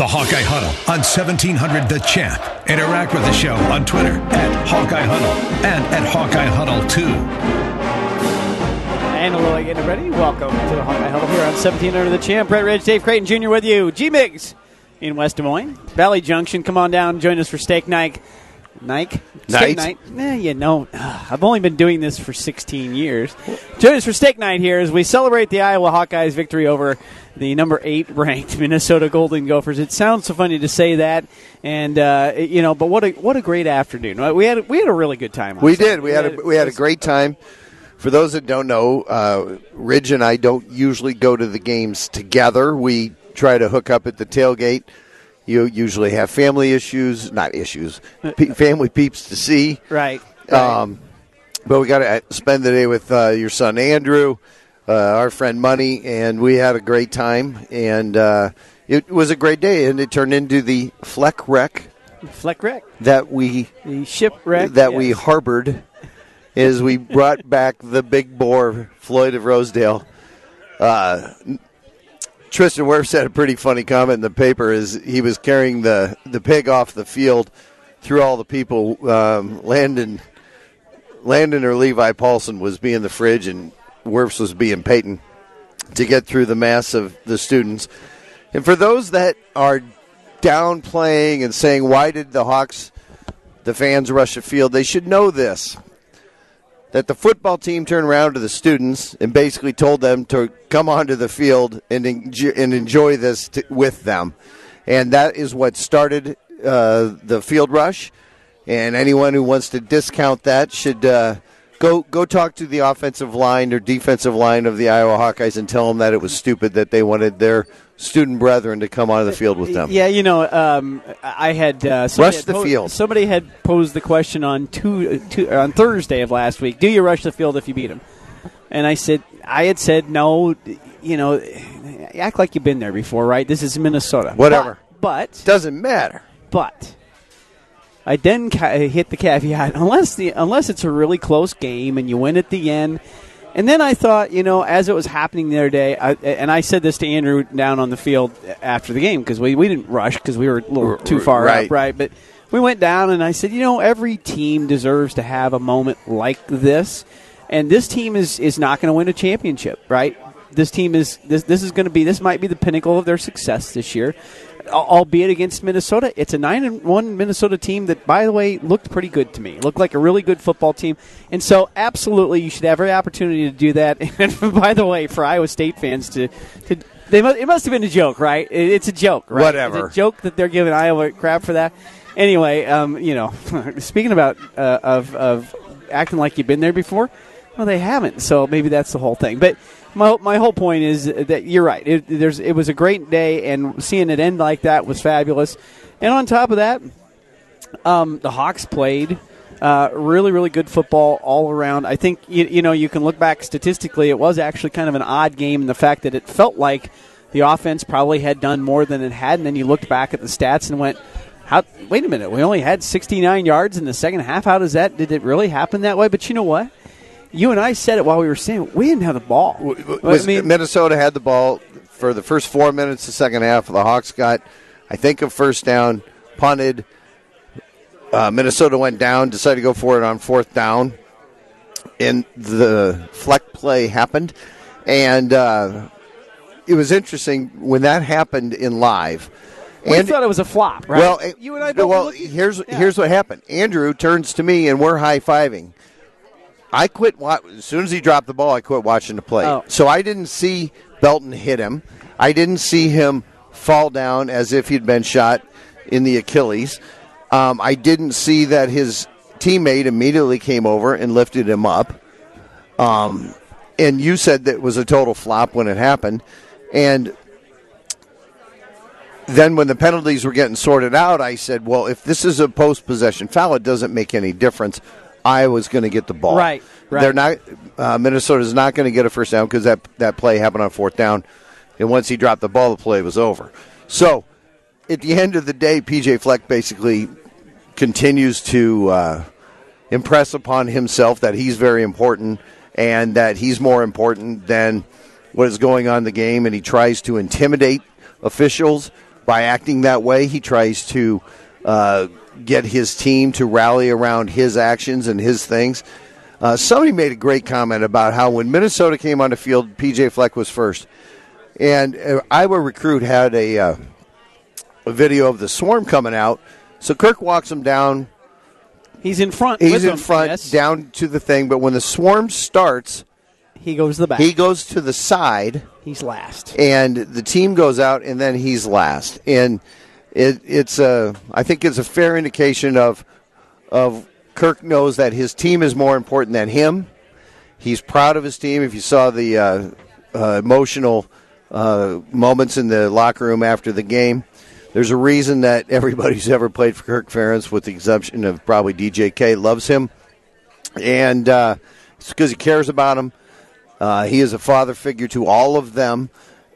The Hawkeye Huddle on 1700 The Champ. Interact with the show on Twitter at Hawkeye Huddle and at Hawkeye Huddle 2. And hello again, everybody. Welcome to the Hawkeye Huddle here on 1700 The Champ. Brett Ridge, Dave Creighton Jr. with you. G Migs in West Des Moines. Valley Junction, come on down. Join us for steak night. Nike? Steak Night? night? Eh, you know, I've only been doing this for 16 years. Join us for steak night here as we celebrate the Iowa Hawkeyes' victory over the number eight ranked Minnesota Golden Gophers. It sounds so funny to say that, and uh, you know, but what a what a great afternoon. We had we had a really good time. We did. We had a, we had a great time. For those that don't know, uh, Ridge and I don't usually go to the games together. We try to hook up at the tailgate. You usually have family issues, not issues, pe- family peeps to see. right. right. Um, but we got to spend the day with uh, your son Andrew, uh, our friend Money, and we had a great time. And uh, it was a great day, and it turned into the Fleck Wreck Fleck wreck. that we The shipwreck that we harbored is we brought back the big boar Floyd of Rosedale. Uh, Tristan Wirfs said a pretty funny comment in the paper is he was carrying the, the pig off the field through all the people. Um, Landan Landan or Levi Paulsen was being the fridge and Wirfs was being Peyton to get through the mass of the students. And for those that are downplaying and saying, why did the Hawks, the fans rush the field, they should know this. That the football team turned around to the students and basically told them to come onto the field and enjoy, and enjoy this with them. And that is what started uh, the field rush. And anyone who wants to discount that should uh, go go talk to the offensive line or defensive line of the Iowa Hawkeyes and tell them that it was stupid that they wanted their student brethren to come onto the field with them. Yeah, you know, um, I had uh, Rush had the field. Somebody had posed the question on two, two on Thursday of last week: Do you rush the field if you beat them? And I said, I had said no. You know, act like you've been there before, right? This is Minnesota. Whatever. But Doesn't matter. but I then ca- hit the caveat unless the unless it's a really close game and you win at the end. And then I thought, you know, as it was happening the other day, I, and I said this to Andrew down on the field after the game because we, we didn't rush because we were a little too far right. up, right? But we went down and I said, you know, every team deserves to have a moment like this, and this team is is not going to win a championship, right? This team is this this is going to be this might be the pinnacle of their success this year albeit against Minnesota. It's a nine and one Minnesota team that, by the way, looked pretty good to me. Looked like a really good football team, and so absolutely, you should have every opportunity to do that. And by the way, for Iowa State fans to, to they must, it must have been a joke, right? It's a joke, right? Whatever. It's a joke that they're giving Iowa crap for that. Anyway, um, you know, speaking about uh, of of acting like you've been there before, well, they haven't. So maybe that's the whole thing. But my my whole point is that you're right. It, there's it was a great day, and seeing it end like that was fabulous. And on top of that, um, the Hawks played uh, really, really good football all around. I think you, you know you can look back statistically; it was actually kind of an odd game in the fact that it felt like the offense probably had done more than it had, and then you looked back at the stats and went. How, wait a minute, we only had 69 yards in the second half. How does that? Did it really happen that way? But you know what? You and I said it while we were saying we didn't have the ball. was I mean, Minnesota had the ball for the first four minutes of the second half. The Hawks got, I think, a first down, punted. Uh, Minnesota went down, decided to go for it on fourth down, and the fleck play happened. And uh, it was interesting when that happened in live. we And- thought it was a flop, right? Well, you and I well, here's yeah. here's what happened. Andrew turns to me and we're high fiving. I quit wa- as soon as he dropped the ball. I quit watching the play. Oh. So I didn't see Belton hit him. I didn't see him fall down as if he'd been shot in the Achilles. Um, I didn't see that his teammate immediately came over and lifted him up. Um, and you said that it was a total flop when it happened, and then when the penalties were getting sorted out, I said, "Well, if this is a post possession foul, it doesn't make any difference. Iowa's going to get the ball. Right, right. They're not. Uh, Minnesota's not going to get a first down because that that play happened on fourth down, and once he dropped the ball, the play was over. So, at the end of the day, PJ Fleck basically continues to uh, impress upon himself that he's very important and that he's more important than what is going on in the game, and he tries to intimidate officials by acting that way, he tries to uh, get his team to rally around his actions and his things. Uh, somebody made a great comment about how when Minnesota came on the field, PJ Fleck was first, and uh, Iowa recruit had a, uh, a video of the swarm coming out. So Kirk walks him down. He's in front. He's in them, front yes. down to the thing, but when the swarm starts, He goes to the back. he goes to the side He's last. and the team goes out, and then he's last. And it, it's a, I think it's a fair indication of, of Kirk knows that his team is more important than him. He's proud of his team. If you saw the uh, uh, emotional uh, moments in the locker room after the game, there's a reason that everybody who's ever played for Kirk Ferentz, with the exception of probably DJK, loves him, and uh, it's because he cares about him. Uh, he is a father figure to all of them,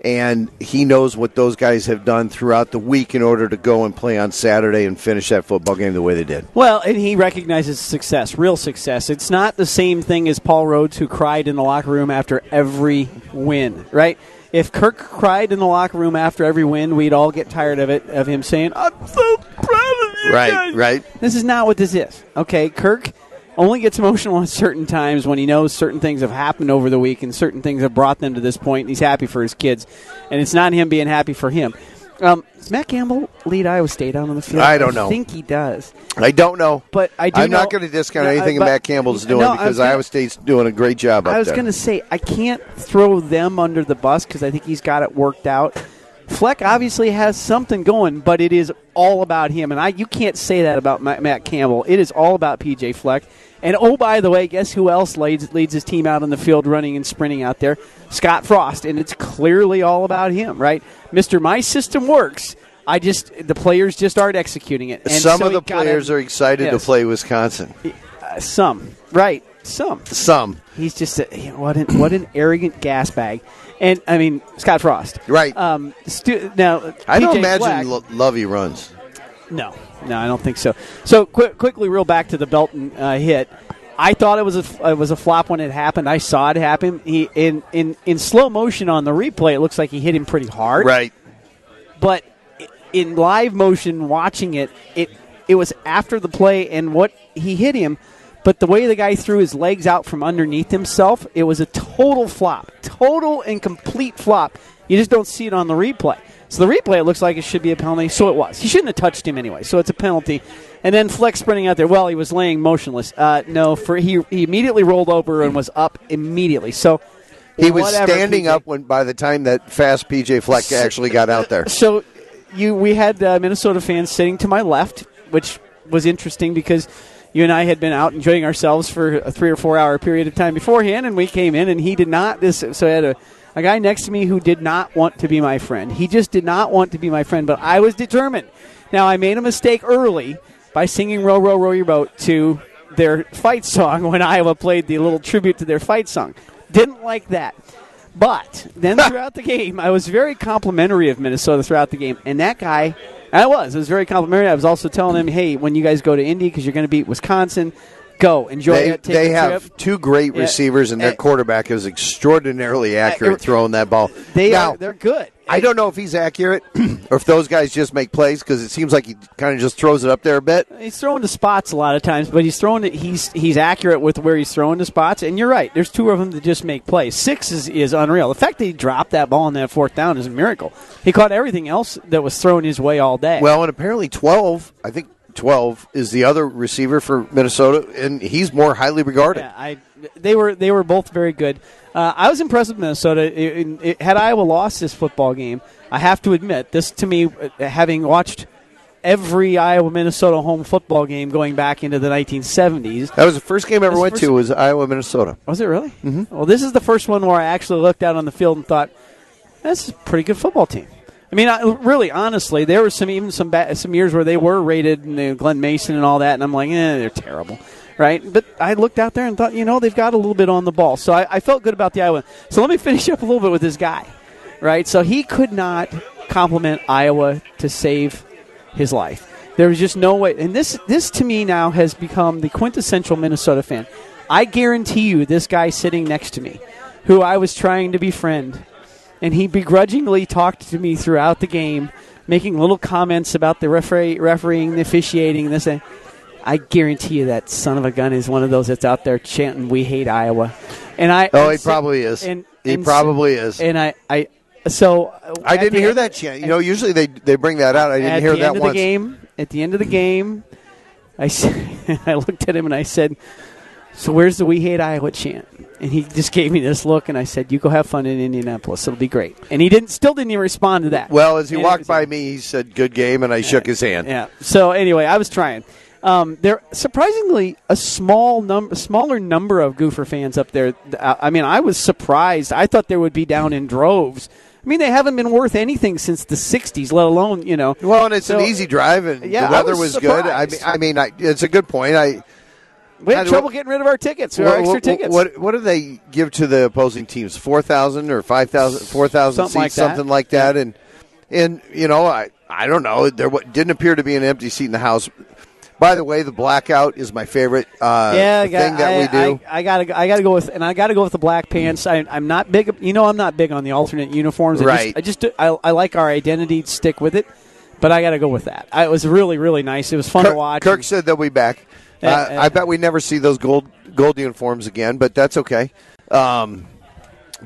and he knows what those guys have done throughout the week in order to go and play on Saturday and finish that football game the way they did. Well, and he recognizes success, real success. It's not the same thing as Paul Rhoads, who cried in the locker room after every win, right? If Kirk cried in the locker room after every win, we'd all get tired of it, of him saying, I'm so proud of you. Right, guys." right. This is not what this is. Okay, Kirk only gets emotional at certain times when he knows certain things have happened over the week and certain things have brought them to this point, and he's happy for his kids. And it's not him being happy for him. Um, does Matt Campbell lead Iowa State out on the field? I don't know. I think he does. I don't know, But I do I'm not going to discount No, anything but- Matt Campbell's doing No, because gonna- Iowa State's doing a great job I was going to say I can't throw them under the bus because I think he's got it worked out. Fleck obviously has something going, but it is all about him, and I you can't say that about Matt Campbell. It is all about PJ Fleck. And oh, by the way, guess who else leads leads his team out on the field, running and sprinting out there? Scott Frost, and it's clearly all about him, right? Mister, my system works. I just the players just aren't executing it. And Some so of the you gotta- players are excited Yes. to play Wisconsin. Uh, some, right? Some. Some, He's just a, what an what an arrogant gas bag, and I mean Scott Frost. right? Um, stu- now I don't PJ imagine Lovey runs. no, no, I don't think so. So quick, quickly, reel back to the Belton uh, hit. I thought it was a it was a flop when it happened. I saw it happen. He in in in slow motion on the replay. It looks like he hit him pretty hard. Right. but in live motion watching it it it was after the play and what he hit him but the way the guy threw his legs out from underneath himself it was a total flop. Total and complete flop. You just don't see it on the replay. So the replay it looks like it should be a penalty. So it was. He shouldn't have touched him anyway. So it's a penalty. And then Fleck's sprinting out there. Well he was laying motionless. Uh, no for he, he immediately rolled over and was up immediately. So He was whatever, standing PJ. up when by the time that fast PJ Fleck actually got out there. So you we had uh, Minnesota fans sitting to my left, which was interesting because you and I had been out enjoying ourselves for a three or four hour period of time beforehand, and we came in and he did not. This so I had a, a guy next to me who did not want to be my friend. He just did not want to be my friend, but I was determined. Now I made a mistake early by singing "Row Row Row Your Boat" to their fight song when Iowa played the little tribute to their fight song. Didn't like that. But then throughout the game, I was very complimentary of Minnesota throughout the game, and that guy, I was, It was very complimentary. I was also telling him, "Hey, when you guys go to Indy, because you're going to beat Wisconsin, go enjoy They. Take they have trip." two great Yeah. receivers, and their quarterback is extraordinarily accurate throwing that ball. They now, are, they're good. I don't know if he's accurate or if those guys just make plays because it seems like he kind of just throws it up there a bit. He's throwing to spots a lot of times, but he's throwing it. He's he's accurate with where he's throwing to spots. And you're right. There's two of them that just make plays. Six is, is unreal. The fact that he dropped that ball on that fourth down is a miracle. He caught everything else that was thrown his way all day. Well, and apparently 12, I think 12 is the other receiver for Minnesota, and he's more highly regarded. Yeah, I they were they were both very good. Uh, I was impressed with Minnesota. It, it- had Iowa lost this football game, I have to admit this to me, uh, having watched every Iowa Minnesota home football game going back into the 1970s. That was the first game I ever went to was Iowa, Minnesota. Was it really? Mm-hmm. Well, this is the first one where I actually looked out on the field and thought, "That's a pretty good football team." I mean, I, really, honestly, there were some even some ba- some years where they were rated, and uh, Glen Mason and all that, and I'm like, eh, they're terrible, right? But I looked out there and thought, you know, they've got a little bit on the ball, so I, I felt good about the Iowa. So let me finish up a little bit with this guy, right? So he could not compliment Iowa to save his life. There was just no way, and this this to me now has become the quintessential Minnesota fan. I guarantee you, this guy sitting next to me, who I was trying to befriend, and he begrudgingly talked to me throughout the game making little comments about the referee, refereeing, the officiating, this. And I guarantee you that son of a gun is one of those that's out there chanting, "We hate Iowa." And I Oh, and he so- probably is. And, he and so- probably is. And I, I, so I didn't hear end- that chant. You know, usually they they bring that out. I didn't at hear the that end of once. the game. At the end of the game, I I looked at him and I said, "So where's the We Hate Iowa chant?" And he just gave me this look, and I said, "You go have fun in Indianapolis. It'll be great." And he didn't, still didn't even respond to that. Well, as he And walked by me, he said, "Good game," and I shook his hand. Yeah. So anyway, I was trying. Um, there surprisingly a small number, smaller number of Goofer fans up there. Uh, I mean, I was surprised. I thought there would be down in droves. I mean, they haven't been worth anything since the '60s, let alone you know. Well, and it's So- an easy drive, and Yeah, the I weather was was, good. I mean. I mean, I, it's a good point. I We had What- trouble getting rid of our tickets, our what, extra tickets. What, what do they give to the opposing teams? Four thousand or five thousand? Four thousand Something like seats, something like that. And and you know, I I don't know. There didn't appear to be an empty seat in the house. By the way, the blackout is my favorite uh, yeah, I thing that I, we do. I, I gotta, I gotta go with, and I gotta go with the black pants. I, I'm not big, you know, I'm not big on the alternate uniforms. I Right. Just, I just, I, I like our identity. Stick with it, but I gotta go with that. I, it was really, really nice. It was fun to watch. Kirk said they'll be back. Yeah, uh. I bet we never see those gold gold uniforms again, but that's okay. Um,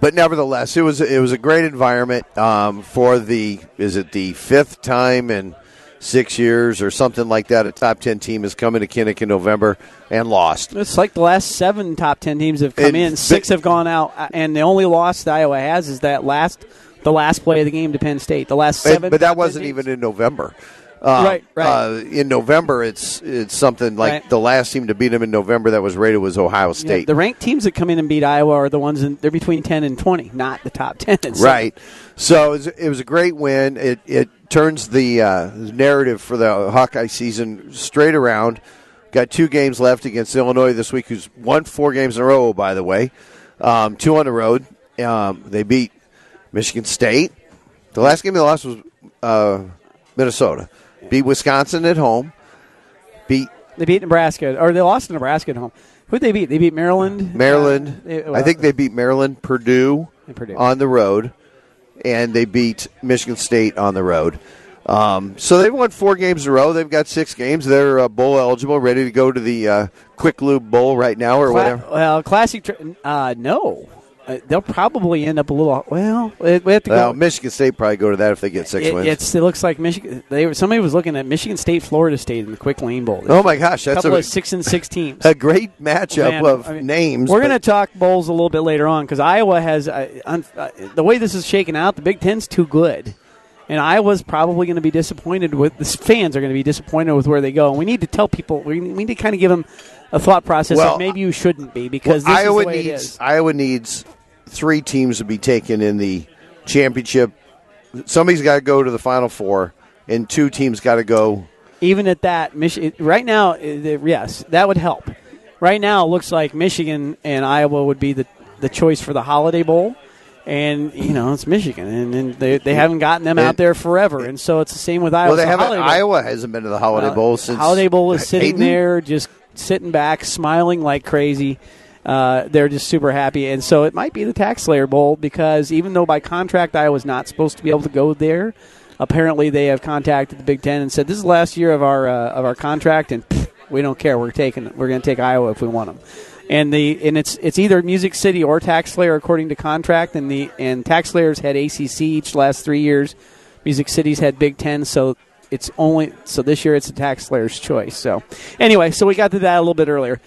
but nevertheless, it was it was a great environment um, for the is it the fifth time in six years or something like that. A top ten team is coming to Kinnick in November and lost. It's like the last seven top ten teams have come And in. Six have gone out, uh, and the only loss that Iowa has is that last, the last play of the game to Penn State. The last seven, but that wasn't even in November. Uh, Right, right. Uh, in November, it's it's something like Right. the last team to beat them in November that was rated was Ohio Yeah, State. the ranked teams that come in and beat Iowa are the ones in, they're between ten and twenty, not the top ten. So- Right. So it was, it was a great win. It it turns the uh, narrative for the Hawkeye season straight around. Got two games left against Illinois this week, who's won four games in a row, by the way. Um, two on the road. Um, they beat Michigan State. The last game they lost was uh, Minnesota. Beat Wisconsin at home. Beat They beat Nebraska, or they lost to Nebraska at home. Who'd they beat? They beat Maryland. Maryland. Uh, they- I think they beat Maryland, Purdue, Purdue. on the road, and they beat Michigan State on the road. Um, so they've won four games in a row. They've got six games. They're uh, bowl eligible, ready to go to the uh, Quick Lube Bowl right now or Cla- whatever. Well, classic. Tr- uh, no, uh, they'll probably end up a little. Well, we have to Well, go. Michigan State probably go to that if they get six It, wins. it looks like Michigan. They were, somebody was looking at Michigan State, Florida State in the Quick Lane Bowl. oh my gosh, that's couple a, of six and six teams. a great matchup Man, of I mean, names. We're going to talk bowls a little bit later on because Iowa has uh, un- uh, the way this is shaking out. The Big Ten's too good, and Iowa's probably going to be disappointed with. The fans are going to be disappointed with where they go. And we need to tell people. We we need to kind of give them a thought process Well, of maybe you shouldn't be because Well, this Iowa is the way needs. Iowa needs three teams to be taken in the championship. Somebody's got to go to the Final Four, and two teams got to go. Even at that, Mich- right now, uh, yes, that would help. Right now, it looks like Michigan and Iowa would be the, the choice for the Holiday Bowl. And, you know, it's Michigan, and, and they, they haven't gotten them out there forever. And so it's the same with Iowa. Well, they So haven't. Iowa hasn't been to the Holiday Well, Bowl since Holiday Bowl is sitting Hayden? there, just sitting back, smiling like crazy. Uh, they're just super happy, and so it might be the Tax Slayer Bowl because even though by contract I was not supposed to be able to go there, apparently they have contacted the Big Ten and said this is the last year of our uh, of our contract, and pff, we don't care. We're taking we're going to take Iowa if we want them. And the and it's it's either Music City or Tax Slayer according to contract, and the and Tax Slayers had ACC each last three years. Music City's had Big Ten, so it's only so this year it's a Tax Slayer's choice. So anyway, so we got to that a little bit earlier.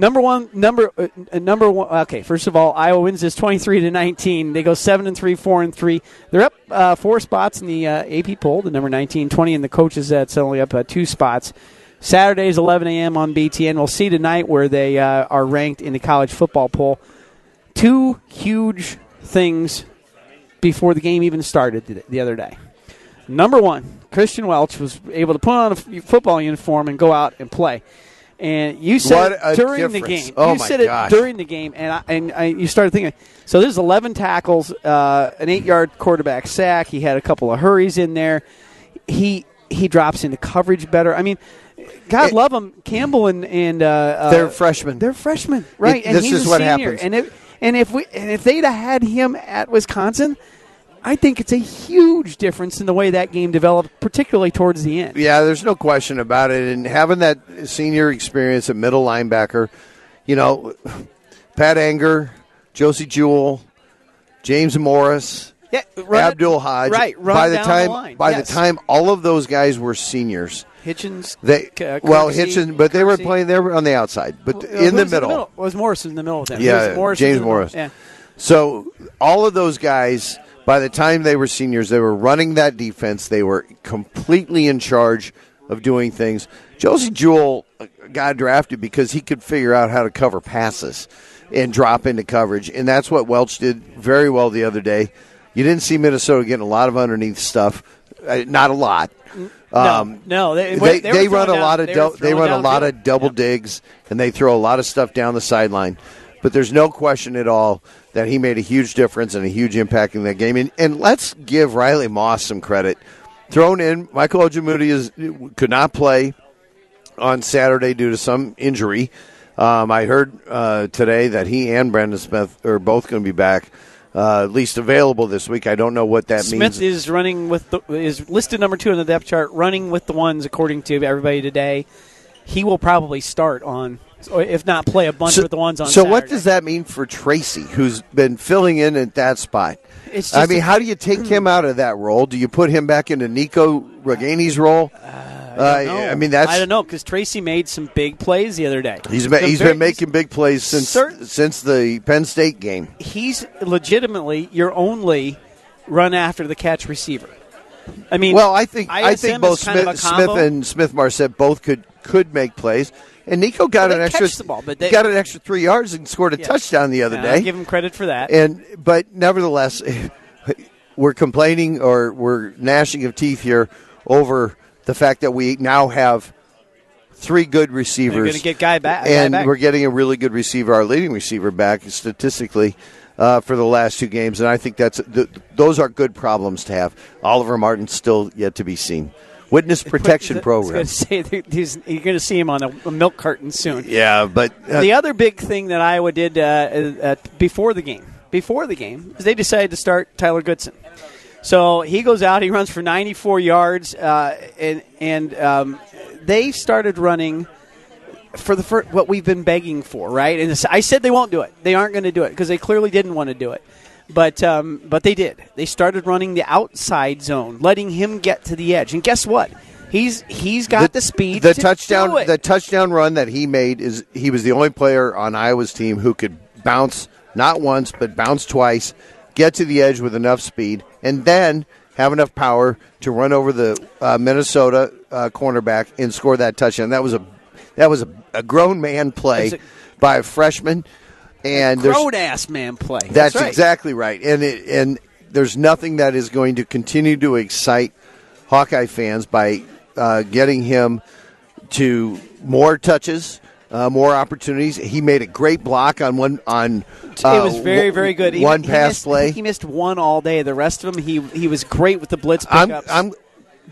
Number one, number uh, uh, number one. Okay, first of all, Iowa wins this twenty-three to nineteen. They go seven and three, four and three. They're up uh, four spots in the uh, AP poll. The number 19, 20, and the coaches that's only up uh, two spots. Saturdays, eleven a.m. on BTN. We'll see tonight where they uh, are ranked in the college football poll. Two huge things before the game even started the other day. Number one, Kristian Welch was able to put on a football uniform and go out and play. And you said What it during the game. Oh, you said it during the game, and I, and I, you started thinking. So there's 11 tackles, uh, an eight-yard quarterback sack. He had a couple of hurries in there. He he drops into coverage better. I mean, God It- love him, Campbell and and uh, They're uh, freshmen. They're freshmen, right? It- and this he's is a what senior. happens. And if and if we and if they'd have had him at Wisconsin, I think it's a huge difference in the way that game developed, particularly towards the end. Yeah, there's no question about it. And having that senior experience at middle linebacker, you know, Pat Angerer, Josey Jewell, James Morris, Yeah, it- Abdul Hodge. Right, by the time, the line. by Yes. the time all of those guys were seniors, Hitchens, they uh, well Hitchens, but they were playing. They were on the outside, but Uh, in the was middle. Was Morris in the middle of them? Yeah, Morris James the? Morris. Yeah. So all of those guys, by the time they were seniors, they were running that defense. They were completely in charge of doing things. Josey Jewell uh, got drafted because he could figure out how to cover passes and drop into coverage, and that's what Welch did very well the other day. You didn't see Minnesota getting a lot of underneath stuff, uh, not a lot. Um, no, they, they, they, they run a lot of down- they run a lot downfield. of double digs and they throw a lot of stuff down the sideline. But there's no question at all that he made a huge difference and a huge impact in that game. And, and let's give Riley Moss some credit. Thrown in, Michael Ojemudia is could not play on Saturday due to some injury. Um, I heard uh, today that he and Brandon Smith are both going to be back, uh, at least available this week. I don't know what that Smith means. Smith is running with the, is listed number two on the depth chart, running with the ones according to everybody today. He will probably start on, or if not play a bunch with the ones on. So what does that mean for Tracy, who's been filling in at that spot? I mean, a- how do you take him out of that role? Do you put him back into Nico Ragaini's role? Uh, No. I mean, that's I don't know because Tracy made some big plays the other day. he's been, he's very- been making big plays since Certain- since the Penn State game. He's legitimately your only run after the catch receiver. I mean, Well, I think I think both Smith. Smith and Smith-Marsette both could could make plays, and Nico got Well, an extra the ball, but they- got an extra three yards and scored a Yeah. touchdown the other Yeah, day. I give him credit for that. And but nevertheless, we're complaining or we're gnashing of teeth here over the fact that we now have three good receivers. They're going to get guy back, guy and back. we're getting a really good receiver, our leading receiver, back statistically uh, for the last two games, and I think that's th- those are good problems to have. Oliver Martin's still yet to be seen. Witness protection was program. say, you're going to see him on a, a milk carton soon. Yeah, but uh, the other big thing that Iowa did uh, uh, before the game, before the game, is they decided to start Tyler Goodson. So he goes out, he runs for 94 yards, uh, and and um, they started running for the first, what we've been begging for, right? And I said they won't do it; they aren't going to do it because they clearly didn't want to do it. But um, but they did. They started running the outside zone, letting him get to the edge. And guess what? He's he's got the, speed. The to touchdown, the touchdown run that he made is he was the only player on Iowa's team who could bounce not once but bounce twice, get to the edge with enough speed, and then have enough power to run over the uh, Minnesota uh, cornerback and score that touchdown. That was a that was a, a grown man play a- by a freshman, and there's- grown ass man play. that's, right. exactly right. And it, and there's nothing that is going to continue to excite Hawkeye fans by uh, getting him to more touches, uh, more opportunities. He made a great block on one on. Uh, it was very, very good. He- One he pass missed- play. he missed one all day. The rest of them, he he was great with the blitz I'm. I'm.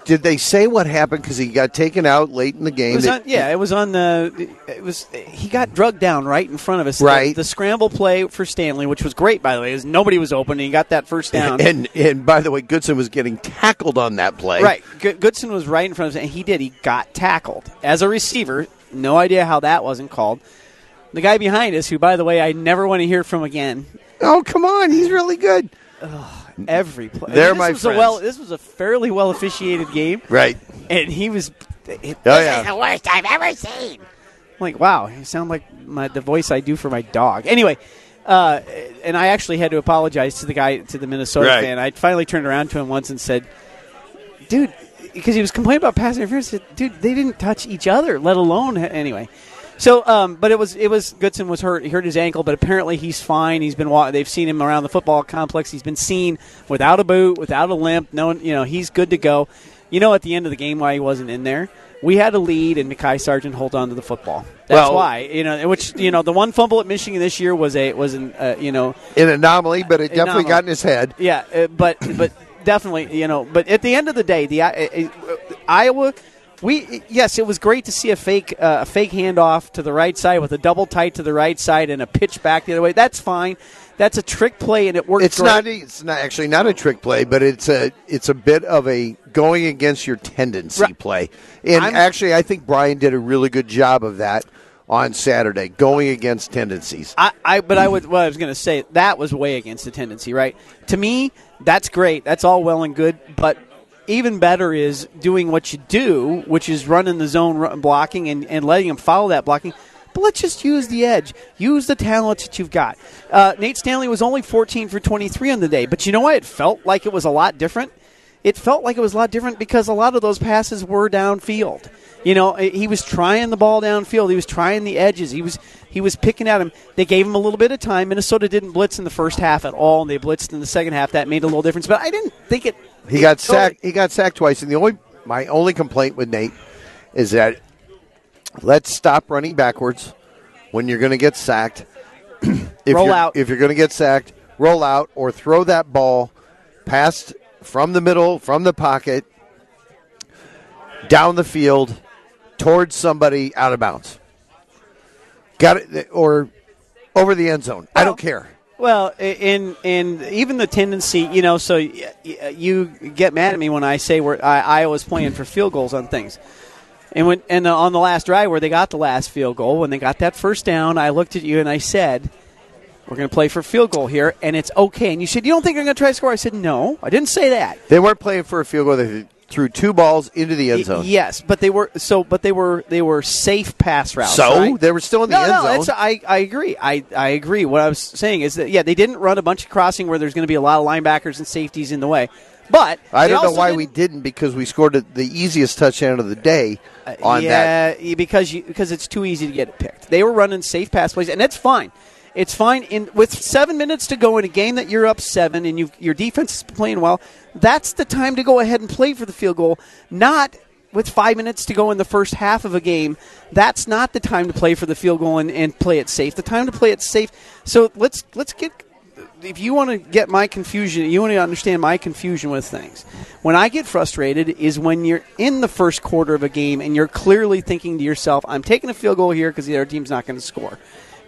Did they say what happened because he got taken out late in the it game? was It- on, yeah, it was on the. It was he got drugged down right in front of us. Right. The, the scramble play for Stanley, which was great by the way, is nobody was open and he got that first down. And and by the way, Goodson was getting tackled on that play. Right, Goodson was right in front of us, and he did. He got tackled as a receiver. No idea how that wasn't called. The guy behind us, who by the way I never want to hear from again, Oh come on, he's really good. Every play. They're this my was friends. A well, this was a fairly well officiated game. Right. and he was. It, Oh yeah. the worst I've ever seen. I'm like, wow, you sound like my, the voice I do for my dog. Anyway, uh, and I actually had to apologize to the guy, to the Minnesota Right. fan. I finally turned around to him once and said, dude, because he was complaining about pass interference. Dude, they didn't touch each other, let alone anyway. So, um, but it was it was Goodson was hurt. He hurt his ankle, but apparently he's fine. He's been they've seen him around the football complex. He's been seen without a boot, without a limp. No, one- you know he's good to go. You know, at the end of the game, why he wasn't in there? We had a lead, and Mekhi Sargent hold on to the football. That's Well- why you know. Which you know, the one fumble at Michigan this year was a was an uh, you know An anomaly, but it definitely Anomaly. got in his head. yeah, uh, but but definitely, you know. But at the end of the day, the uh, uh, Iowa we yes, it was great to see a fake uh, a fake handoff to the right side with a double tight to the right side and a pitch back the other way. That's fine. That's a trick play and it worked. It's great. not. It's not actually not a trick play, but it's a. It's a bit of a going against your tendency Right. play. And I'm- actually, I think Brian did a really good job of that on Saturday, going against tendencies. I, I but I would what I was going to say that was way against the tendency, right? To me, that's great. That's all well and good, but even better is doing what you do, which is running the zone run, blocking and, and letting them follow that blocking. But let's just use the edge. Use the talents that you've got. Uh, Nate Stanley was only 14 for 23 on the day, but you know what? It felt like it was a lot different. It felt like it was a lot different because a lot of those passes were downfield. You know, he was trying the ball downfield. He was trying the edges. He was he was picking at him. They gave him a little bit of time. Minnesota didn't blitz in the first half at all, and they blitzed in the second half. That made a little difference. But I didn't think it. He got totally- sacked. He got sacked twice, and the only my only complaint with Nate is that let's stop running backwards when you're going to get sacked. if Roll out. If you're going to get sacked, roll out or throw that ball past from the middle, from the pocket, down the field, towards somebody out of bounds. Got it, or over the end zone. I don't care. Well, and and even the tendency, you know, so you get mad at me when I say we're, I, Iowa's playing for field goals on things. And when and uh, on the last drive where they got the last field goal, when they got that first down, I looked at you and I said, "We're going to play for field goal here, and it's okay." And you said, "You don't think they're going to try to score?" I said, "No, I didn't say that." They weren't playing for a field goal. They threw two balls into the end zone. Yes, but they were so, but they were they were safe pass routes. So right? they were still in the no, end no, zone. That's, I, I agree. I, I agree. What I was saying is that yeah, they didn't run a bunch of crossing where there's going to be a lot of linebackers and safeties in the way. But I don't know why didn't- we didn't because we scored the easiest touchdown of the day uh, on that. yeah, because you, because it's too easy to get it picked. They were running safe pass plays, and that's fine. It's fine. In with seven minutes to go in a game that you're up seven and you your defense is playing well, that's the time to go ahead and play for the field goal. Not with five minutes to go in the first half of a game. That's not the time to play for the field goal and, and play it safe. The time to play it safe. So let's let's get if you want to get my confusion, you want to understand my confusion with things. When I get frustrated is when you're in the first quarter of a game and you're clearly thinking to yourself, I'm taking a field goal here because the other team's not going to score.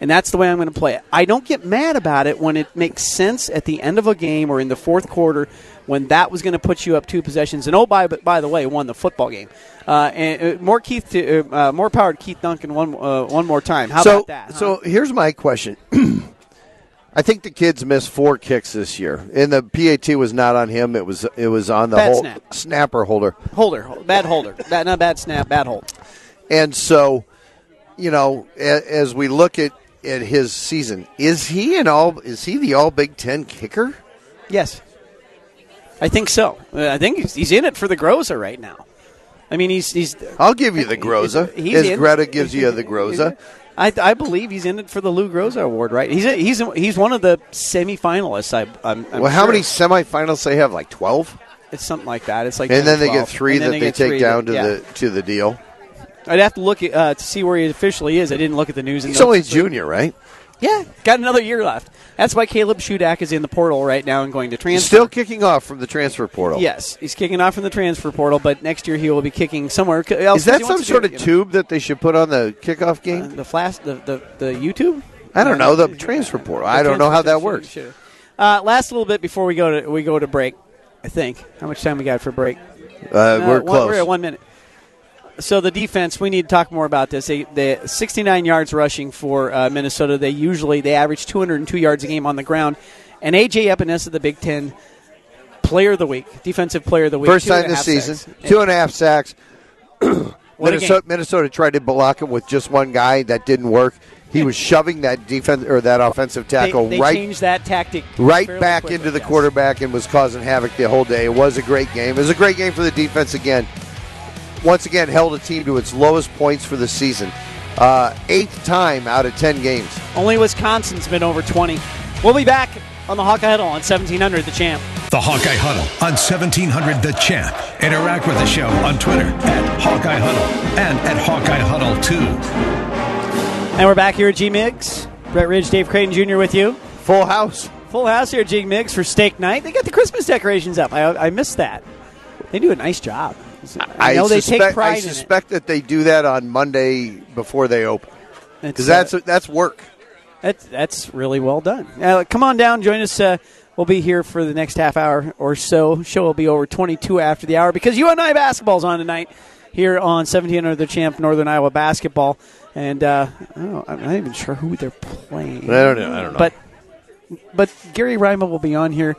And that's the way I'm going to play it. I don't get mad about it when it makes sense at the end of a game or in the fourth quarter when that was going to put you up two possessions. And oh, by by the way, won the football game. Uh, and uh, more Keith, to, uh, uh, more power to Keith Duncan one uh, one more time. How so, about that? huh? so here's my question. I think the kids missed four kicks this year, and the PAT was not on him. It was it was on the Bad snap. snapper holder. holder, hold- bad holder, bad, not bad snap, bad hold. And so, you know, as we look at, at his season, is he an all? Is he the All Big Ten kicker? Yes, I think so. Uh, I think he's, he's in it for the Groza right now. I mean, he's he's. I'll give you the Groza. He's as in. Greta gives you the Groza. I, I believe he's in it for the Lou Groza Award, right? He's he's he's one of the semifinalists. I, I'm, I'm well, how sure. many semifinals they have? Like twelve, It's something like that. It's like and then or they get three And that they, get take three down to yeah. the to the deal. I'd have to look at, uh, to see where he officially is. I didn't look at the news. He's only a this week. junior, right? Yeah, got another year left. That's why Caleb Shudak is in the portal right now and going to transfer. He's still kicking off from the transfer portal. Yes, he's kicking off from the transfer portal, but next year he will be kicking somewhere. else Is that some sort of tube that they should put on the kickoff game? Uh, the flash, the, the the YouTube. I don't know the Uh, transfer portal. the I don't know how that works. Uh, last little bit before we go to we go to break. I think how much time we got for break? Uh, we're one- close. We're at one minute. So the defense, we need to talk more about this. They, they 69 yards rushing for uh, Minnesota. They usually they average 202 yards a game on the ground. And AJ Epenesa, the Big Ten Player of the Week, Defensive Player of the Week, First time this season, sacks. two and a half sacks. Minnesota. Minnesota tried to block him with just one guy. That didn't work. He was shoving that defense or that offensive They, tackle they right changed that tactic right back quickly, into the yes. quarterback and was causing havoc the whole day. It was a great game. It was a great game for the defense again. Once again, held a team to its lowest points for the season. Uh, eighth time out of ten games. Only Wisconsin's been over 20. We'll be back on the Hawkeye Huddle on 1700 The Champ. The Hawkeye Huddle on 1700 The Champ. Interact with the show on Twitter at Hawkeye Huddle and at Hawkeye Huddle 2. And we're back here at G Migs. Brett Ridge, Dave Creighton Jr. with you. Full house. Full house here at G Migs for steak night. They got the Christmas decorations up. I, I missed that. They do a nice job. I know they suspect, take pride I in suspect that they do that on Monday before they open because It's, uh, that's that's work. That's that's really well done. Uh, come on down, join us. Uh, we'll be here for the next half hour or so. Show will be over 22 after the hour because UNI basketball's on tonight here on Seventeen 1700 the champ Northern Iowa basketball. And uh, I I'm not even sure who they're playing. I don't know. I don't know. But but Gary Rima will be on here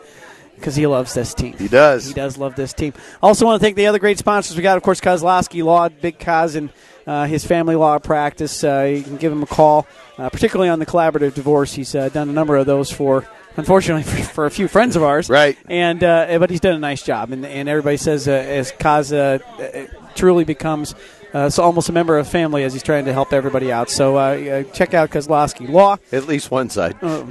because he loves this team. He does. He does love this team. Also, want to thank the other great sponsors we got. Of course, Kozlowski Law, Big Kaz, and uh, his family law practice. Uh, you can give him a call, uh, particularly on the collaborative divorce. He's uh, done a number of those for, unfortunately, for, for a few friends of ours. Right. And uh, but he's done a nice job, and, and everybody says uh, as Kaz uh, truly becomes. Uh, so almost a member of family as he's trying to help everybody out. So uh, uh, check out Kozlowski Law At least one side, uh,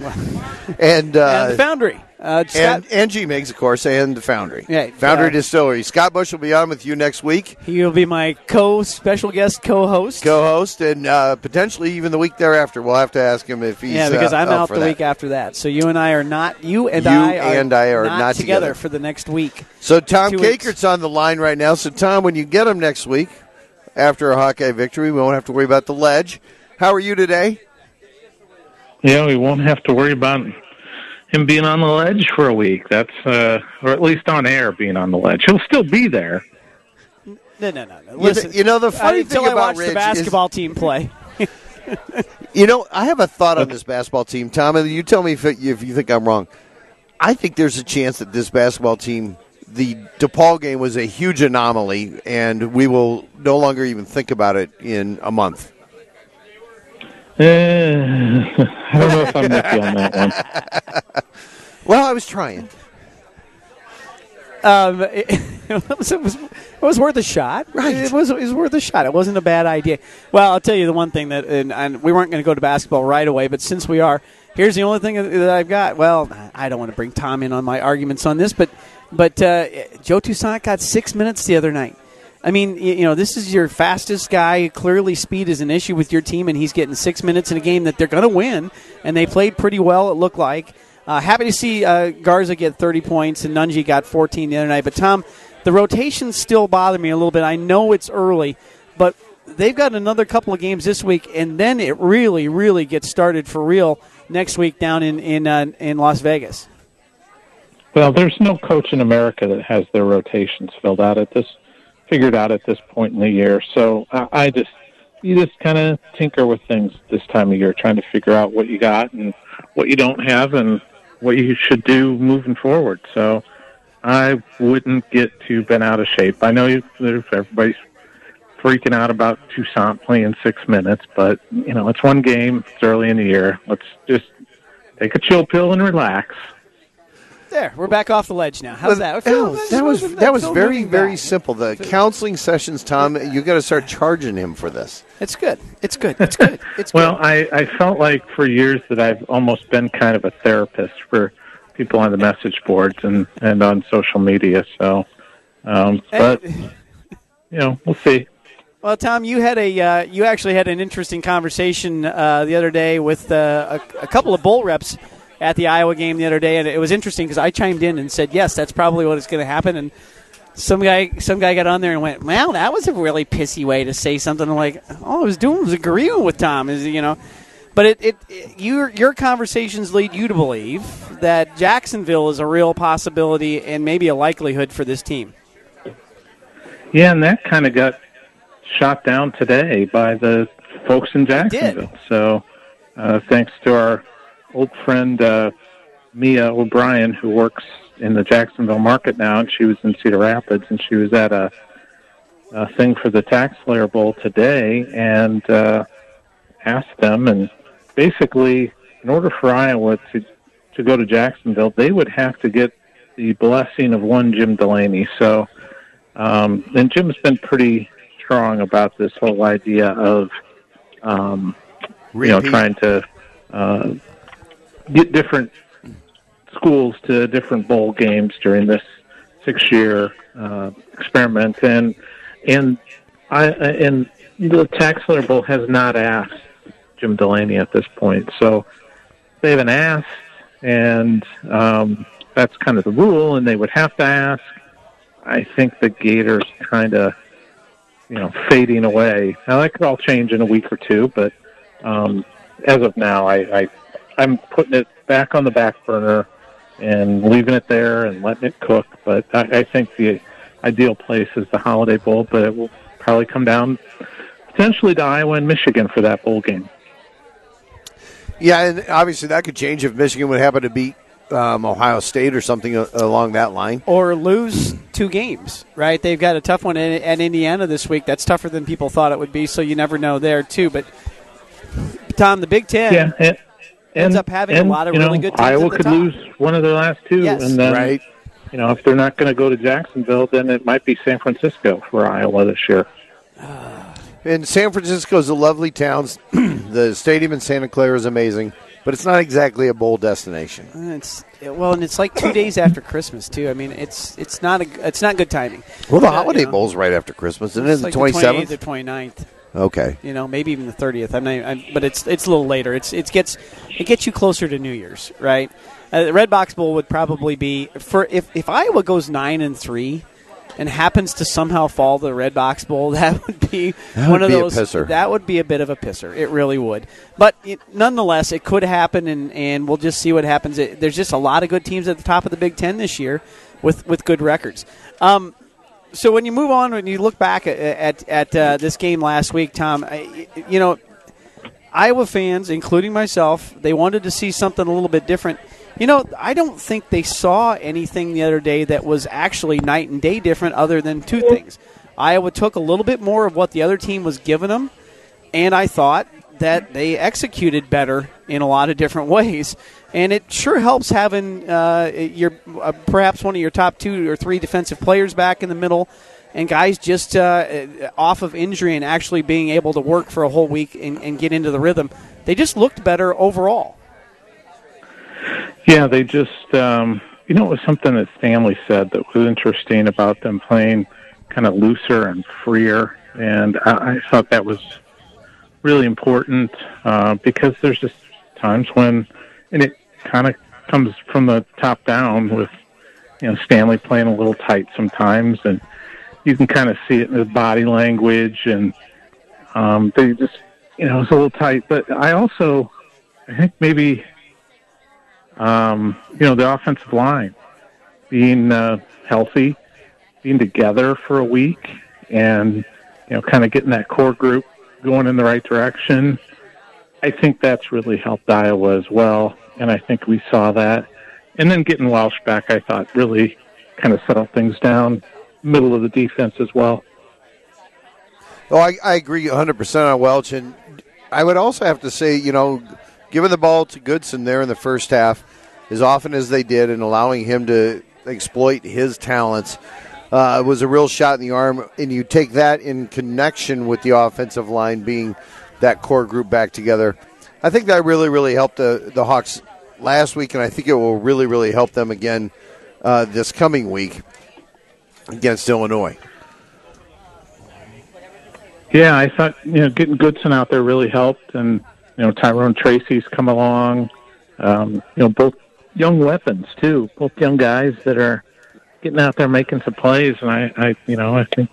and uh, and Foundry. Uh, and G Migs, of course, and the Foundry. Yeah, Foundry Distillery. Scott Bush will be on with you next week, he will be my co-special guest co-host. co-host, and uh, potentially even the week thereafter. We'll have to ask him if he's Yeah, because I'm out the that. week after that. So you and I are not. You and You I are and I are not, not together, together. for the next week. So Tom. Kakert's on the line right now. So Tom, when you get him next week after a Hawkeye victory, we won't have to worry about the ledge. How are you today? Yeah, we won't have to worry about him being on the ledge for a week. That's uh, or at least on air being on the ledge. He'll still be there. No, no, no. no. You, Listen, you know the funny until thing I about watch Rich the basketball team play. you know, I have a thought on this basketball team, Tom, and you tell me if, if you think I'm wrong. I think there's a chance that this basketball team, the DePaul game, was a huge anomaly, and we will no longer even think about it in a month. Uh, I don't know if I'm with you on that one. Well, I was trying. Um, it, it, was, it, was, it was worth a shot. Right. It was, it was worth a shot. It wasn't a bad idea. Well, I'll tell you the one thing that, and, and we weren't going to go to basketball right away, but since we are, here's the only thing that I've got. Well, I don't want to bring Tom in on my arguments on this, but but uh, Joe Toussaint got six minutes the other night. I mean, you know, this is your fastest guy. Clearly, speed is an issue with your team, and he's getting six minutes in a game that they're going to win, and they played pretty well. It looked like. Uh, happy to see uh, Garza get 30 points and Nunge got 14 the other night. But Tom, the rotations still bother me a little bit. I know it's early, but they've got another couple of games this week, and then it really, really gets started for real next week down in in uh, in Las Vegas. Well, there's no coach in America that has their rotations filled out at this, figured out at this point in the year. So I, I just, you just kind of tinker with things this time of year, trying to figure out what you got and what you don't have, and what you should do moving forward. So I wouldn't get too bent out of shape. I know you, everybody's freaking out about Toussaint playing six minutes, but you know it's one game. It's early in the year. Let's just take a chill pill and relax. There, we're back off the ledge now. How's that? Feel- Oh, that was that was very very back. simple. The counseling sessions, Tom, you got to start charging him for this. It's good. It's good. It's good. It's Well, good. I, I felt like for years that I've almost been kind of a therapist for people on the message boards and, and on social media. So, um, but you know, we'll see. Well, Tom, you had a uh, you actually had an interesting conversation uh, the other day with uh, a, a couple of bull reps at the Iowa game the other day, and it was interesting because I chimed in and said, "Yes, that's probably what is going to happen." And some guy some guy got on there and went, "Well, that was a really pissy way to say something." I'm like, all I was doing was agreeing with Tom, is you know. But it, it, it your your conversations lead you to believe that Jacksonville is a real possibility and maybe a likelihood for this team. Yeah, and that kind of got shot down today by the folks in Jacksonville. So, uh, thanks to our old friend uh, Mia O'Brien, who works in the Jacksonville market now, and she was in Cedar Rapids, and she was at a, a thing for the Tax Slayer Bowl today, and uh, asked them, and basically, in order for Iowa to to go to Jacksonville, they would have to get the blessing of one Jim Delaney. So. Um, and Jim's been pretty strong about this whole idea of, um, you know, trying to uh, get different schools to different bowl games during this six-year uh, experiment, and and I and the Taxler Bowl has not asked Jim Delaney at this point, so they haven't asked, and um, that's kind of the rule, and they would have to ask. I think the Gators kind of, you know, fading away. Now that could all change in a week or two, but um, as of now, I, I I'm putting it back on the back burner and leaving it there and letting it cook. But I, I think the ideal place is the Holiday Bowl, but it will probably come down potentially to Iowa and Michigan for that bowl game. Yeah, and obviously that could change if Michigan would happen to beat um, Ohio State or something along that line, or lose two games. Right? They've got a tough one at Indiana this week. That's tougher than people thought it would be. So you never know there too. But Tom, the Big Ten. Yeah. And, ends up having and, a lot of you know, really good teams. Iowa could top. lose one of their last two, yes. and then right. you know if they're not going to go to Jacksonville, then it might be San Francisco for Iowa this year. And San Francisco is a lovely town. the stadium in Santa Clara is amazing, but it's not exactly a bowl destination. It's well, and it's like two days after Christmas too. I mean, it's it's not a it's not good timing. Well, the Uh, holiday you know, bowl's right after Christmas, isn't it? it's The like twenty the seventh. 28th or 29th. Okay. You know, maybe even the thirtieth. I'm not, I'm, but it's it's a little later. It's it gets it gets you closer to New Year's, right? Uh, the Redbox Bowl would probably be for if if Iowa goes nine and three. And happens to somehow fall to the Redbox Bowl. That would be That one would of be those. That would be a bit of a pisser. It really would. But it, nonetheless, it could happen, and, and we'll just see what happens. It, there's just a lot of good teams at the top of the Big Ten this year, with with good records. Um, so when you move on, when you look back at at, at uh, this game last week, Tom, I, you know, Iowa fans, including myself, they wanted to see something a little bit different. You know, I don't think they saw anything the other day that was actually night and day different, other than two things. Iowa took a little bit more of what the other team was giving them, and I thought that they executed better in a lot of different ways. And it sure helps having uh, your uh, perhaps one of your top two or three defensive players back in the middle, and guys just uh, off of injury and actually being able to work for a whole week and, and get into the rhythm. They just looked better overall. Yeah, they just, um, you know, it was something that Stanley said that was interesting about them playing kind of looser and freer, and I, I thought that was really important uh, because there's just times when, and it kind of comes from the top down with, you know, Stanley playing a little tight sometimes, and you can kind of see it in his body language, and um, they just, you know, it's a little tight. But I also, I think maybe um, you know, the offensive line being uh, healthy, being together for a week, and you know, kind of getting that core group going in the right direction. I think that's really helped Iowa as well, and I think we saw that. And then getting Welch back, I thought really kind of settled things down, middle of the defense as well. Oh, I, I agree 100% on Welch. And I would also have to say, you know, giving the ball to Goodson there in the first half as often as they did and allowing him to exploit his talents uh, was a real shot in the arm. And you take that in connection with the offensive line being that core group back together. I think that really, really helped the, the Hawks last week, and I think it will really, really help them again uh, this coming week against Illinois. Yeah, I thought you know getting Goodson out there really helped, and you know Tyrone Tracy's come along. Um, you know both young weapons too, both young guys that are getting out there making some plays, and I, I you know I think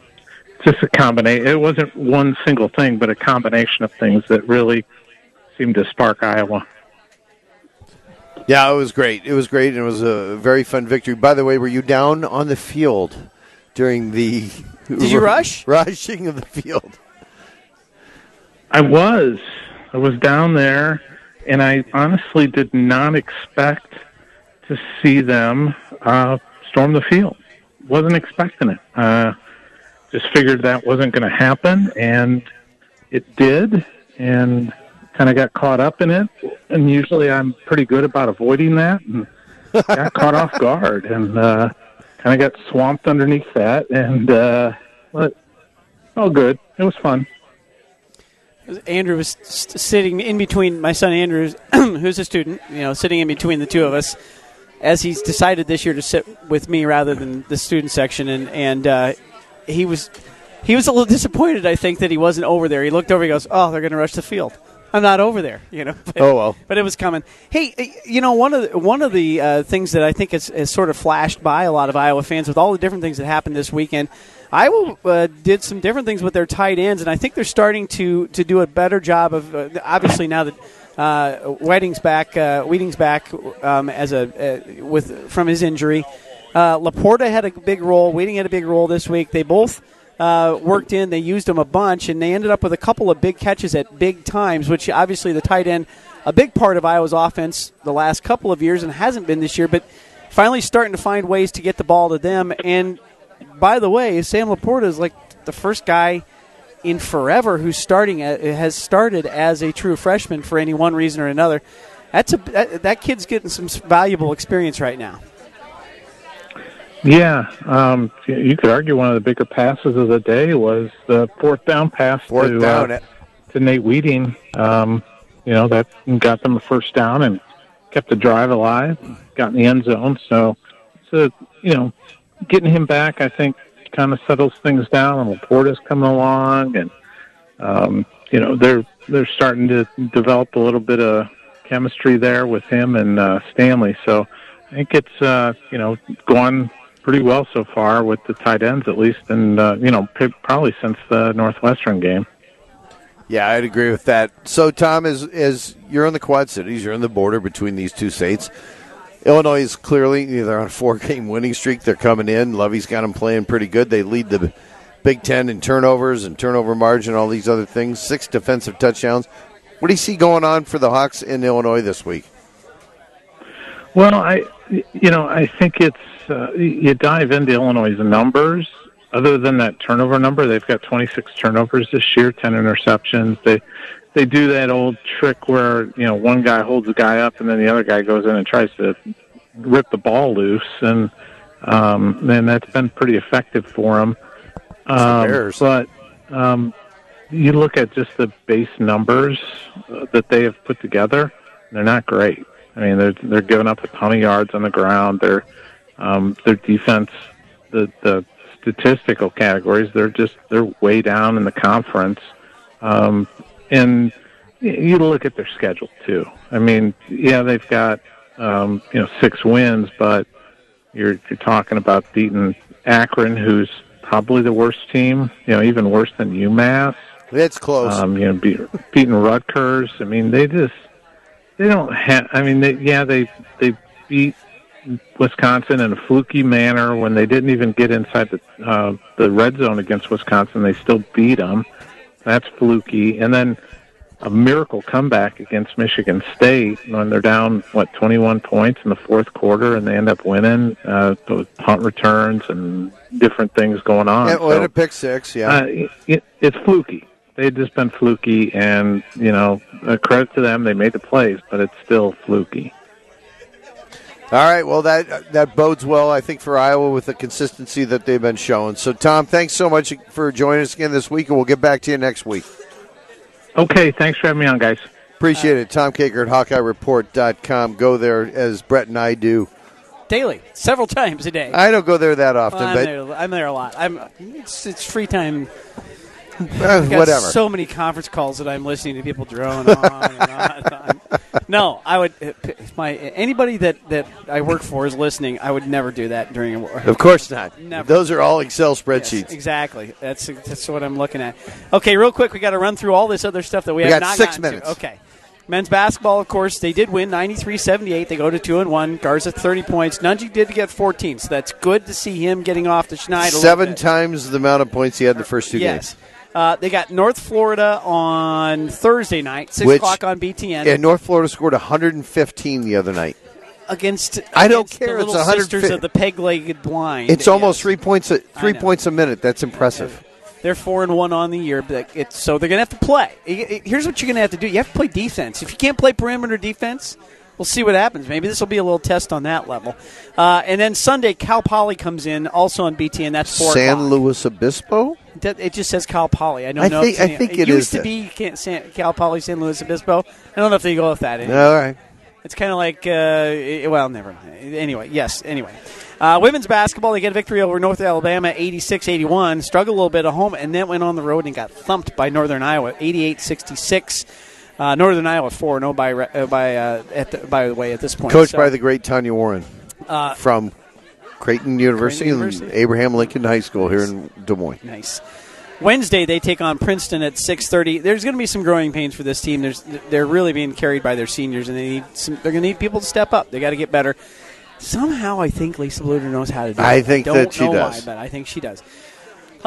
just a combination. It wasn't one single thing, but a combination of things that really seemed to spark Iowa. Yeah, it was great. It was great, and it was a very fun victory. By the way, were you down on the field during the? Did you rush? Rushing of the field. I was. I was down there, and I honestly did not expect to see them uh, storm the field. Wasn't expecting it. Uh, just figured that wasn't going to happen, and it did, and kind of got caught up in it. And usually I'm pretty good about avoiding that, and got caught off guard, and uh, kind of got swamped underneath that, and uh, but all good. It was fun. Andrew was st- sitting in between my son Andrew, who's a student, you know, sitting in between the two of us, as he's decided this year to sit with me rather than the student section, and and uh, he was he was a little disappointed. I think that he wasn't over there. He looked over. He goes, "Oh, they're going to rush the field." I'm not over there, you know. But, Oh, well. but it was coming. Hey, you know, one of the, one of the uh, things that I think has, has sort of flashed by a lot of Iowa fans with all the different things that happened this weekend. Iowa uh, did some different things with their tight ends, and I think they're starting to to do a better job of. Uh, obviously, now that uh, Wedding's back, uh, Wieting's back um, as a uh, with from his injury. Uh, LaPorta had a big role. Wieting had a big role this week. They both uh, worked in. They used them a bunch, and they ended up with a couple of big catches at big times, which obviously the tight end, a big part of Iowa's offense the last couple of years and hasn't been this year, but finally starting to find ways to get the ball to them. And by the way, Sam LaPorta is like the first guy in forever who's starting has started as a true freshman for any one reason or another. That's a that, that kid's getting some valuable experience right now. Yeah, um, you could argue one of the bigger passes of the day was the fourth down pass Fourth to, down. uh, to Nate Wieting. Um, you know that got them a first down and kept the drive alive. Got in the end zone. So, so you know, getting him back, I think, kind of settles things down. And LaPorta's coming along, and um, you know they're they're starting to develop a little bit of chemistry there with him and uh, Stanley. So I think it's uh, you know gone pretty well so far with the tight ends at least, and uh, you know probably since the Northwestern game. Yeah, I'd agree with that. So, Tom, as as you're in the Quad Cities, you're in the border between these two states. Illinois is clearly they're on a four game winning streak. They're coming in. Lovie's got them playing pretty good. They lead the Big Ten in turnovers and turnover margin, all these other things. Six defensive touchdowns. What do you see going on for the Hawks in Illinois this week? Well, I you know I think it's uh, you dive into Illinois' numbers. Other than that turnover number, they've got 26 turnovers this year, 10 interceptions. They they do that old trick where you know one guy holds a guy up and then the other guy goes in and tries to rip the ball loose, and um, and that's been pretty effective for them. Um, Bears. but um, you look at just the base numbers uh, that they have put together; they're not great. I mean, they're they're giving up a ton of yards on the ground. Their um, their defense, the the statistical categories, they're just they're way down in the conference. Um, and you look at their schedule too. I mean, yeah, they've got um, you know six wins, but you're you're talking about beating Akron, who's probably the worst team. You know, even worse than UMass. It's close. Um, you know, be, beating Rutgers. I mean, they just they don't have. I mean, they, yeah, they they beat Wisconsin in a fluky manner when they didn't even get inside the uh, the red zone against Wisconsin. They still beat them. That's fluky. And then a miracle comeback against Michigan State when they're down what 21 points in the fourth quarter and they end up winning uh, with punt returns and different things going on. yeah, well, So- and a pick six. Yeah. uh, it, it's fluky. They've just been fluky, and you know, uh, credit to them, they made the plays, but it's still fluky. All right. Well, that that bodes well, I think, for Iowa with the consistency that they've been showing. So, Tom, thanks so much for joining us again this week, and we'll get back to you next week. Okay, thanks for having me on, guys. Appreciate it. Tom Kakert at HawkeyeReport.com. Go there as Brett and I do. Daily, several times a day. I don't go there that often, Well, I'm, but there, I'm there a lot. I'm. It's, it's free time. uh, whatever. So many conference calls that I'm listening to people drone on and on. And on. No, I would. If my anybody that that I work for is listening. I would never do that during a war. of course not. Never. Those are all Excel Yes, spreadsheets. exactly. That's that's what I'm looking at. Okay, real quick, we got to run through all this other stuff that we, We have got not six gotten to. minutes. Okay. Men's basketball, of course, they did win 93-78. They go to 2 and 1. Garza 30 points. Nunge did get 14, so that's good to see him getting off the schneid Seven times the amount of points he had in the first two Yes. games. Uh, they got North Florida on Thursday night, 6 Which- o'clock on BTN. And North Florida scored 115 the other night. against I don't against care, The it's little 150 sisters of the peg-legged blind. It's almost Yes. three points. A, three points a minute. That's impressive. They're four and one on the year, but it's so they're going to have to play. Here's what you're going to have to do: you have to play defense. If you can't play perimeter defense, we'll see what happens. Maybe this will be a little test on that level. Uh, and then Sunday, Cal Poly comes in also on BT, and that's four. San o'clock. Luis Obispo. It just says Cal Poly. I don't I know. think- if I think it it used to that. be San, Cal Poly San Luis Obispo. I don't know if they go with that. anymore. All right. It's kind of like, uh, eh, well, never mind. Anyway, yes, anyway. Uh, women's basketball, they get a victory over North Alabama 86 81. Struggled a little bit at home and then went on the road and got thumped by Northern Iowa 88 66. Uh, Northern Iowa four no by uh, by uh, at the, by the way at this point. Coached So, by the great Tanya Warren uh, from Creighton University, Creighton and Abraham Lincoln High School here in Des Moines. Nice. Wednesday they take on Princeton at 6:30. There's going to be some growing pains for this team. There's they're really being carried by their seniors, and they need some, they're going to need people to step up. They got to get better. Somehow, I think Lisa Bluder knows how to do it. I think that she know does. why, but I think she does.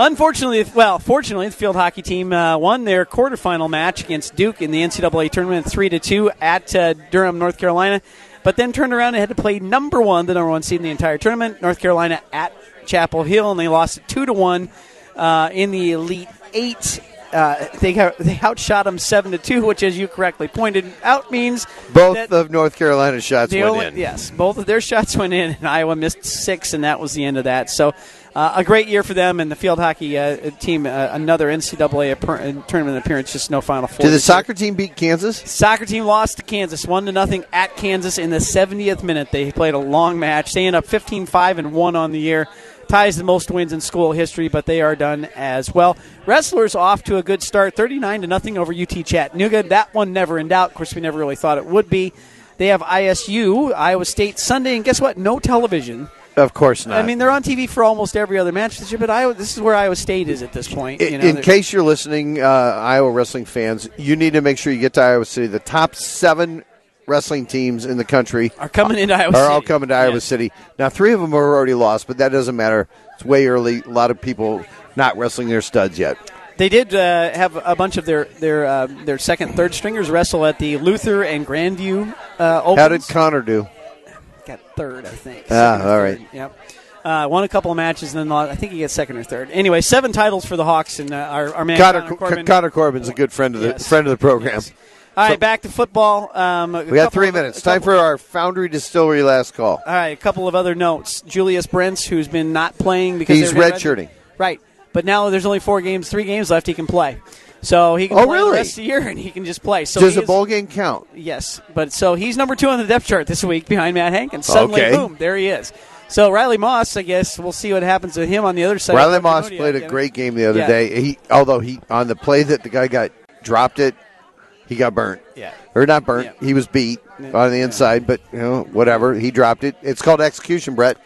Unfortunately, well, fortunately, the field hockey team uh, won their quarterfinal match against Duke in the NCAA tournament, three to two at uh, Durham, North Carolina. But then turned around and had to play number one, the number one seed in the entire tournament, North Carolina at Chapel Hill, and they lost two to one uh, in the Elite Eight. Uh, they they outshot them seven to two, which, as you correctly pointed out, means Both of North Carolina's shots went only- in. Yes, both of their shots went in, and Iowa missed six, and that was the end of that. So, uh, a great year for them and the field hockey uh, team. Uh, another NCAA appar- tournament appearance, just no Final Four. Did the soccer team beat Kansas? Soccer team lost to Kansas, one to nothing at Kansas in the 70th minute. They played a long match. They end up 15-5 and one on the year. Ties the most wins in school history, but they are done as well. Wrestlers off to a good start, 39 to nothing over UT Chattanooga. That one never in doubt. Of course, we never really thought it would be. They have ISU, Iowa State Sunday, and guess what? No television. Of course not. I mean, they're on TV for almost every other match this year, but Iowa, this is where Iowa State is at this point. in, You know, in case you're listening, uh, Iowa wrestling fans, you need to make sure you get to Iowa City. The top seven wrestling teams in the country are coming into Iowa are City. all coming to Iowa. City. Now, three of them are already lost, but that doesn't matter. It's way early. A lot of people not wrestling their studs yet. They did uh, have a bunch of their their uh, their second, third stringers wrestle at the Luther and Grandview uh, How did Connor do? Got third, I think. Ah, all third. right. Yep. Uh, won a couple of matches, and then I think he gets second or third. Anyway, seven titles for the Hawks, and uh, our, our man Connor, Connor Corbin. Connor Corbin's a good friend of the Yes. friend of the program. Yes. All right, back to football. Um, We got three of- minutes. Time for our Foundry Distillery last call. All right, a couple of other notes. Julius Brents, who's been not playing because He's they were gonna- redshirting. Right, but now there's only four games, three games left. He can play, so he can Oh, play really? the rest of the year, and he can just play. So Does a bowl game count? Yes, but so he's number two on the depth chart this week behind Matt Hankins. Suddenly, Okay. boom, there he is. So Riley Moss, I guess we'll see what happens with him on the other side. Riley Moss played a great game the other Yeah. day. He, although he on the play that the guy got dropped it, he got burnt. Yeah. or not burnt. Yeah. He was beat Yeah. on the inside, but you know whatever. He dropped it. It's called execution, Brett.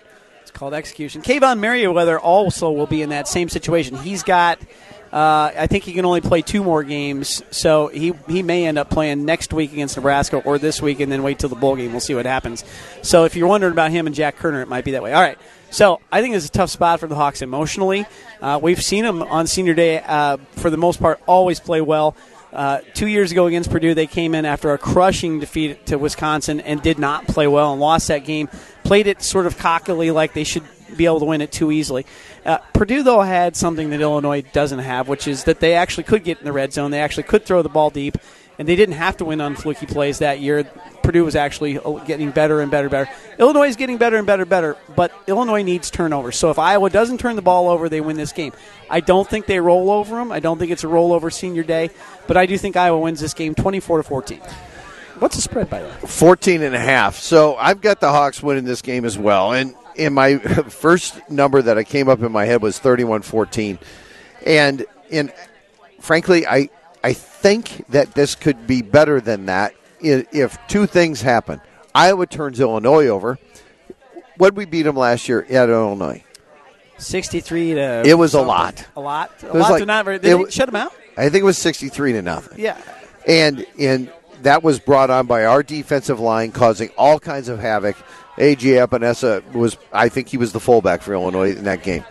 It's called execution. Kaevon Merriweather also will be in that same situation. He's got, uh, I think he can only play two more games, so he he may end up playing next week against Nebraska or this week, and then wait till the bowl game. We'll see what happens. So if you're wondering about him and Jack Koerner, it might be that way. All right. So I think it's a tough spot for the Hawks emotionally. Uh, we've seen them on senior day, uh, for the most part, always play well. Uh, two years ago against Purdue, they came in after a crushing defeat to Wisconsin and did not play well and lost that game. Played it sort of cockily, like they should be able to win it too easily. Uh, Purdue, though, had something that Illinois doesn't have, which is that they actually could get in the red zone. They actually could throw the ball deep, and they didn't have to win on fluky plays that year. Purdue was actually uh, getting better and better and better. Illinois is getting better and better and better, but Illinois needs turnovers. So if Iowa doesn't turn the ball over, they win this game. I don't think they roll over them. I don't think it's a rollover senior day, but I do think Iowa wins this game 24 to 14. What's the spread, by the way? 14 and a half. So I've got the Hawks winning this game as well. And in my first number that I came up in my head was 31-14. And in frankly, I I think that this could be better than that if two things happen. Iowa turns Illinois over. What we beat them last year at Illinois? 63 to. It was a lot. A lot. A was lot like- to not very. it They w- shut them out? I think it was 63 to nothing. Yeah. and and that was brought on by our defensive line, causing all kinds of havoc. AJ Epenesa was, I think, he was the fullback for Illinois in that game.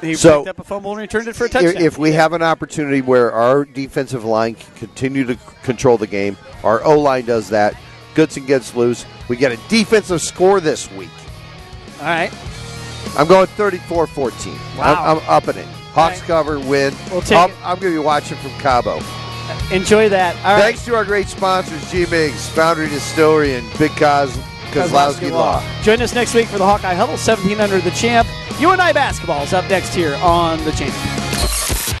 He So- picked up a fumble and returned it for a touchdown. if we have an opportunity where our defensive line can continue to control the game, our O line does that. Goodson gets loose. We get a defensive score this week. All right. I'm going 34-14. Wow. I'm, I'm upping it. Hawks right. cover, win. We'll I'm. I'm going to be watching from Cabo. Enjoy that. All right. Thanks to our great sponsors, G Migs, Foundry Distillery, and Big Kaz Kozlowski Law. Join us next week for the Hawkeye Huddle, 1700 the champ. UNI basketball is up next here on the champ.